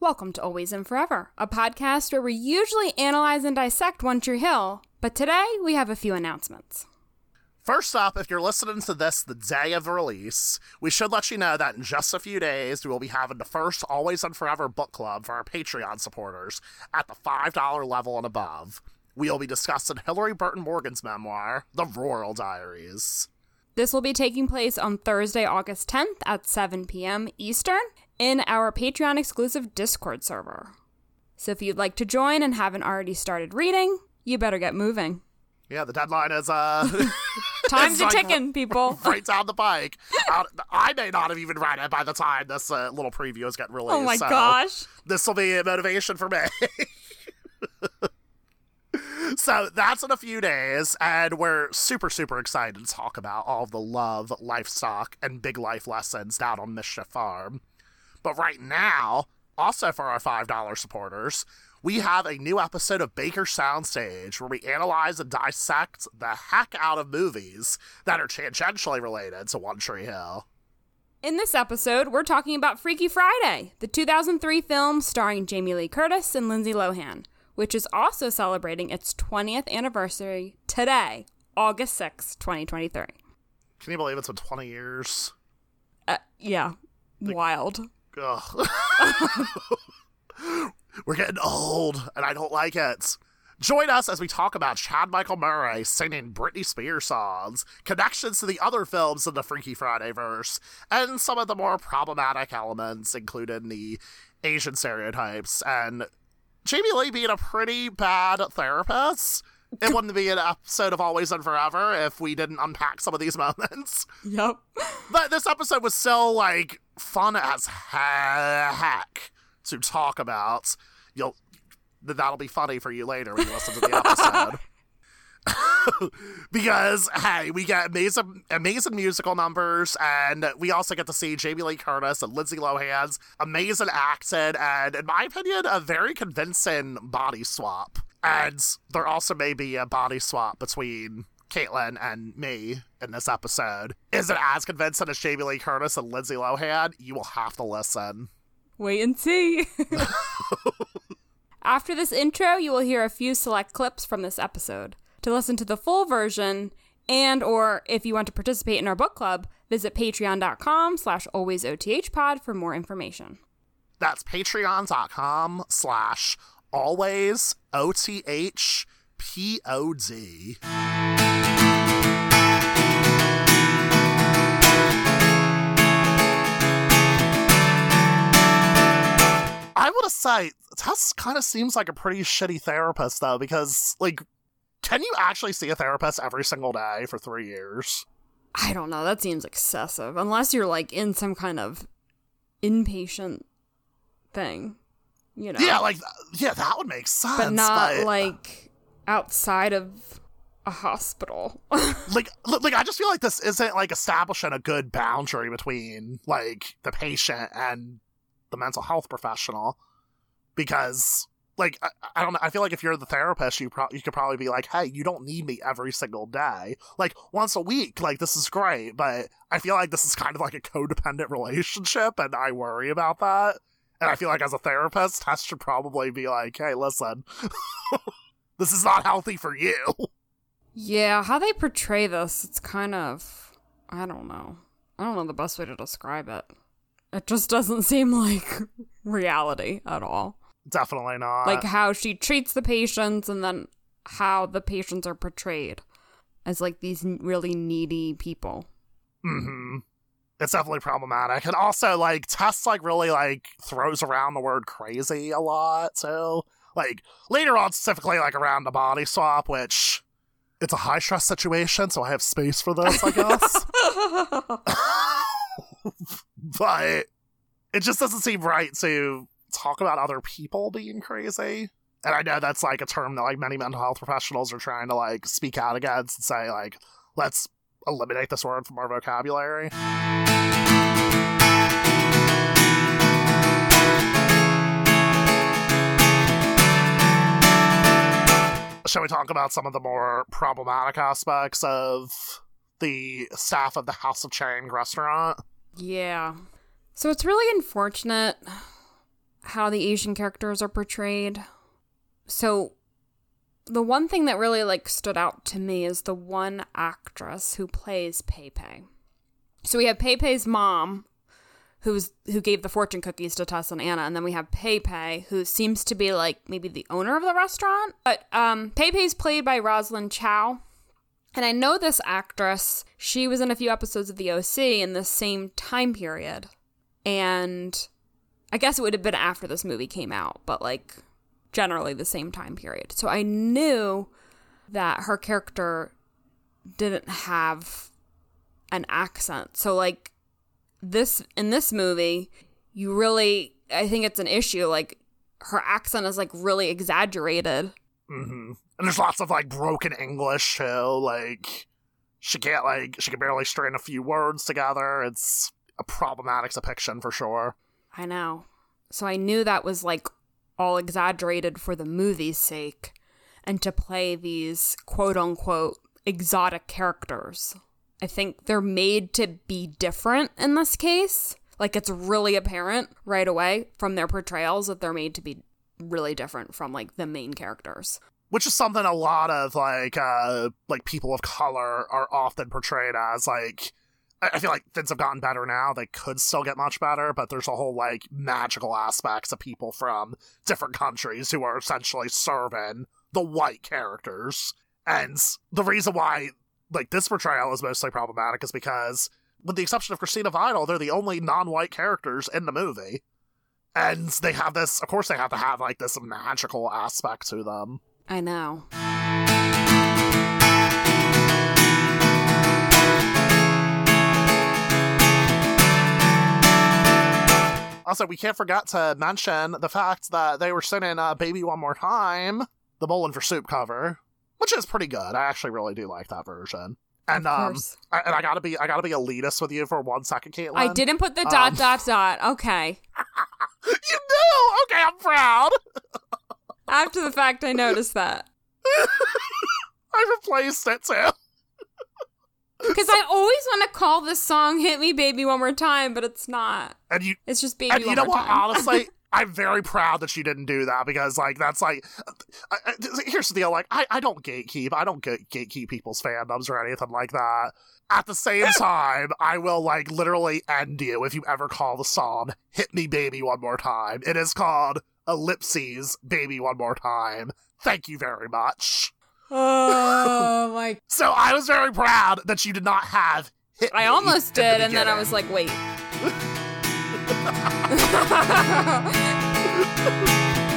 Welcome to Always and Forever, a podcast where we usually analyze and dissect One Tree Hill, but today we have a few announcements. First up, if you're listening to this the day of the release, we should let you know that in just a few days we will be having the first Always and Forever book club for our Patreon supporters at the $5 level and above. We'll be discussing Hilarie Burton Morgan's memoir, The Rural Diaries. This will be taking place on Thursday, August 10th at 7 p.m. Eastern in our Patreon exclusive Discord server. So if you'd like to join and haven't already started reading, you better get moving. Yeah, the deadline is uh Time's a ticking, people. right down the pike. I I may not have even read it by the time this uh, little preview is getting released. Oh my so gosh. This will be a motivation for me. so that's in a few days, and we're super, super excited to talk about all the love, livestock, and big life lessons down on Mischief Farm. But right now, also for our $5 supporters, we have a new episode of Baker Soundstage where we analyze and dissect the heck out of movies that are tangentially related to One Tree Hill. In this episode, we're talking about Freaky Friday, the 2003 film starring Jamie Lee Curtis and Lindsay Lohan, which is also celebrating its 20th anniversary today, August 6, 2023. Can you believe it's been 20 years? Uh, yeah, wild. Ugh. We're getting old, and I don't like it. Join us as we talk about Chad Michael Murray singing Britney Spears songs, connections to the other films in the Freaky Friday verse, and some of the more problematic elements, including the Asian stereotypes, and Jamie Lee being a pretty bad therapist. It wouldn't be an episode of Always and Forever if we didn't unpack some of these moments. Yep. But this episode was so like fun as heck to talk about. You'll that'll be funny for you later when you listen to the episode. because hey, we get amazing, amazing musical numbers, and we also get to see Jamie Lee Curtis and Lindsay Lohan's amazing accent, and in my opinion, a very convincing body swap. And there also may be a body swap between Kaitlyn and me in this episode. Is it as convincing as Jamie Lee Curtis and Lindsay Lohan? You will have to listen. Wait and see. After this intro, you will hear a few select clips from this episode. To listen to the full version, and or if you want to participate in our book club, visit patreon.com slash alwaysothpod for more information. That's patreon.com slash always O-T-H P-O-D. I would say Tess kind of seems like a pretty shitty therapist though, because like, can you actually see a therapist every single day for three years? I don't know, that seems excessive. Unless you're like in some kind of inpatient thing, you know. Yeah, like yeah, that would make sense. but not like outside of a hospital. like like I just feel like this isn't like establishing a good boundary between like the patient and the mental health professional because like I, I don't know I feel like if you're the therapist you pro- you could probably be like hey you don't need me every single day. Like once a week like this is great but I feel like this is kind of like a codependent relationship and I worry about that. And I feel like as a therapist Tess should probably be like hey listen this is not healthy for you Yeah, how they portray this, it's kind of I don't know. I don't know the best way to describe it. It just doesn't seem like reality at all. definitely not Like how she treats the patients and then how the patients are portrayed as like these really needy people. hmm It's definitely problematic. And also, like, Tess, like, really, like, throws around the word crazy a lot, too. Like, later on, specifically, like, around the body swap, which it's a high stress situation, so I have space for this, I guess. but it just doesn't seem right to talk about other people being crazy. And I know that's, like, a term that, like, many mental health professionals are trying to, like, speak out against and say, like, let's eliminate this word from our vocabulary. Shall we talk about some of the more problematic aspects of the staff of the House of Chang restaurant? Yeah. So it's really unfortunate how the Asian characters are portrayed. So the one thing that really like stood out to me is the one actress who plays Pei-Pei. So we have Pei-Pei's mom, who's who gave the fortune cookies to Tess and Anna, and then we have Pei-Pei, who seems to be like maybe the owner of the restaurant. But um, Pei-Pei's played by Rosalind Chao, and I know this actress. She was in a few episodes of The OC in the same time period, and I guess it would have been after this movie came out, but like generally the same time period. So I knew that her character didn't have an accent. So like this in this movie, you really I think it's an issue like her accent is like really exaggerated. hmm And there's lots of like broken English too. Like she can't like she can barely string a few words together. It's a problematic depiction for sure. I know. So I knew that was like all exaggerated for the movie's sake and to play these quote unquote exotic characters. I think they're made to be different in this case. Like it's really apparent right away from their portrayals that they're made to be really different from like the main characters. Which is something a lot of like uh like people of color are often portrayed as like I feel like things have gotten better now. They could still get much better, but there's a whole like magical aspects of people from different countries who are essentially serving the white characters. And the reason why like this portrayal is mostly problematic is because with the exception of Christina Vidal, they're the only non-white characters in the movie. And they have this of course they have to have like this magical aspect to them. I know. Also, we can't forget to mention the fact that they were singing uh, "Baby One More Time," the Bowling for Soup cover, which is pretty good. I actually really do like that version. And um. I, and I gotta be, I gotta be elitist with you for one second, Kaitlyn. I didn't put the dot Um, dot dot. Okay. You knew. Okay, I'm proud. After the fact I noticed that. I replaced it too. Because I always want to call this song "Hit Me, Baby, One More Time," but it's not. And you, It's just "Baby, and you One know More what? Time." Honestly, I'm very proud that you didn't do that because, like, that's like. I, I, here's the deal: like, I, I don't gatekeep. I don't gate, gatekeep people's fandoms or anything like that. At the same time, I will like literally end you if you ever call the song "Hit Me, Baby, One More Time." It is called Ellipses, "Baby, One More Time." Thank you very much. oh my! So I was very proud that you did not have hit. I me almost in the did, and then I was like, "Wait." Ha ha ha ha!